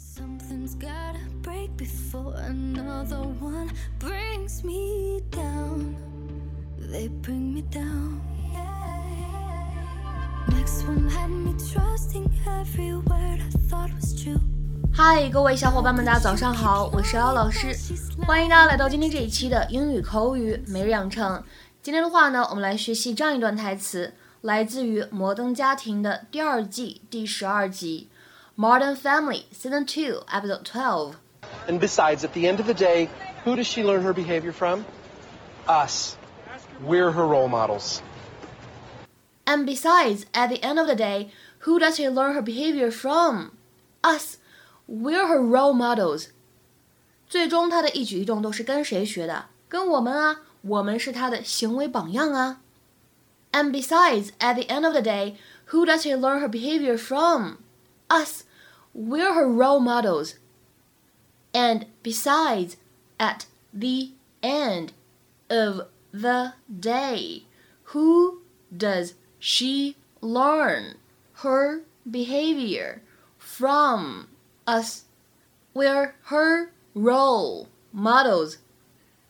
Something's gotta break before another one brings me down. They bring me down. Next one had me trusting every word I thought was true. 嗨，各位小伙伴们，大家早上好，我是姚老师，欢迎大家来到今天这一期的英语口语每日养成。今天的话呢，我们来学习这样一段台词，来自于《摩登家庭》的第二季第十二集。Modern Family, Season 2, Episode 12. And besides, at the end of the day, who does she learn her behavior from? Us. We're her role models. And besides, at the end of the day, who does she learn her behavior from? Us. We're her role models. 最终，她的一举一动都是跟谁学的？跟我们啊，我们是她的行为榜样啊。And besides, at the end of the day, who does she learn her behavior from? Us. We're her role models. And besides, at the end of the day, who does she learn her behavior from? Us. We're her role models.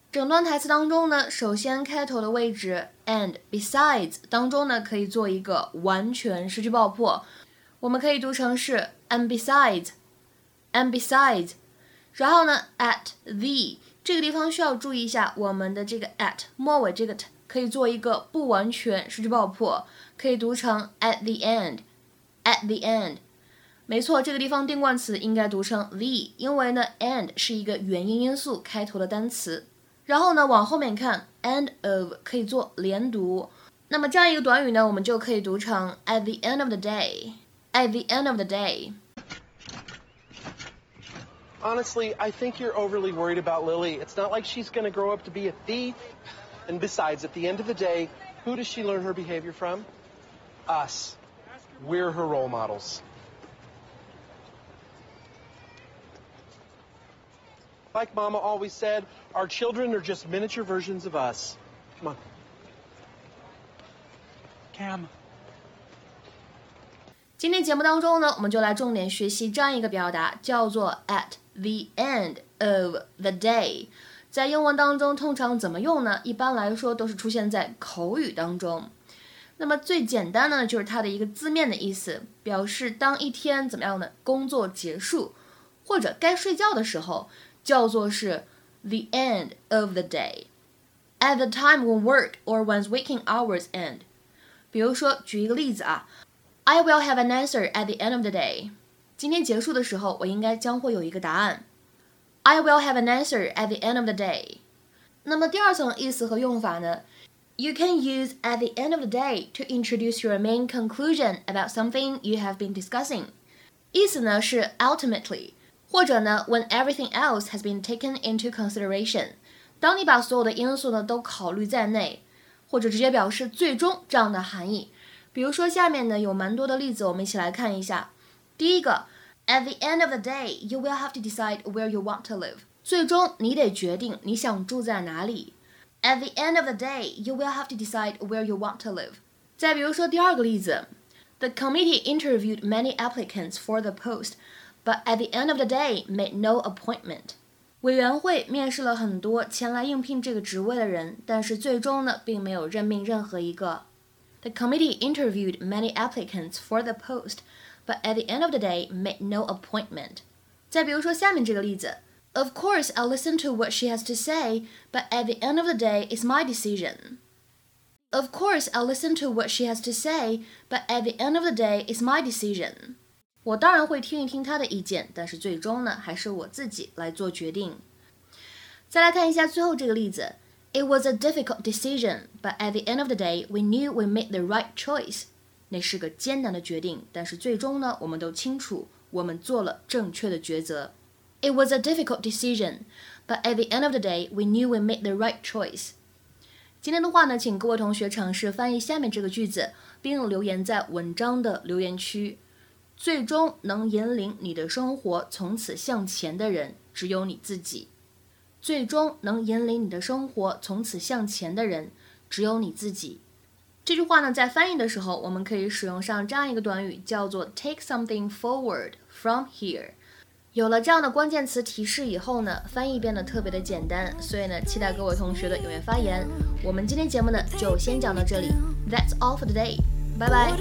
整段台词当中呢，首先开头的位置 and besides 当中呢，可以做一个完全失去爆破，我们可以读成是 and besides，and besides，然后呢，at the 这个地方需要注意一下，我们的这个 at 末尾这个 t 可以做一个不完全失去爆破，可以读成 at the end，at the end。没错，这个地方定冠词应该读成 the，因为呢，end 是一个元音因素开头的单词。然后呢，往后面看，end of 可以做连读。那么这样一个短语呢，我们就可以读成 at the end of the day。At the end of the day. Honestly, I think you're overly worried about Lily. It's not like she's going to grow up to be a thief. And besides, at the end of the day, who does she learn her behavior from? Us. We're her role models. Like Mama always said, our children are just miniature versions of us. Come on. Cam. 今天节目当中呢，我们就来重点学习这样一个表达，叫做 at the end of the day。在英文当中，通常怎么用呢？一般来说都是出现在口语当中。那么最简单呢，就是它的一个字面的意思，表示当一天怎么样的工作结束，或者该睡觉的时候，叫做是 the end of the day。At the time when work or one's waking hours end。比如说，举一个例子啊。I will have an answer at the end of the day。今天结束的时候，我应该将会有一个答案。I will have an answer at the end of the day。那么第二层意思和用法呢？You can use at the end of the day to introduce your main conclusion about something you have been discussing。意思呢是 ultimately，或者呢 when everything else has been taken into consideration。当你把所有的因素呢都考虑在内，或者直接表示最终这样的含义。 比如说，下面呢有蛮多的例子，我们一起来看一下。第一个，At the end of the day, you will have to decide where you want to live。最终你得决定你想住在哪里。At the end of the day, you will have to decide where you want to live。再比如说第二个例子，The committee interviewed many applicants for the post, but at the end of the day made no appointment。委员会面试了很多前来应聘这个职位的人，但是最终呢，并没有任命任何一个。 The committee interviewed many applicants for the post, but at the end of the day made no appointment. 再比如说下面这个例子，Of course, I'll listen to what she has to say, but at the end of the day, it's my decision. Of course, I'll listen to what she has to say, but at the end of the day, it's my decision. 我当然会听一听她的意见，但是最终呢，还是我自己来做决定。再来看一下最后这个例子。 it was a difficult decision, but at the end of the day, we knew we made the right choice. 那是个艰难的决定，但是最终呢，我们都清楚我们做了正确的抉择。It was a difficult decision, but at the end of the day, we knew we made the right choice. 今天的话呢，请各位同学尝试翻译下面这个句子，并留言在文章的留言区。最终能引领你的生活从此向前的人，只有你自己。最终能引领你的生活从此向前的人，只有你自己。这句话呢，在翻译的时候，我们可以使用上这样一个短语，叫做 take something forward from here。有了这样的关键词提示以后呢，翻译变得特别的简单，所以呢，期待各位同学的踊跃发言。我们今天节目呢就先讲到这里，That's all for today，拜拜。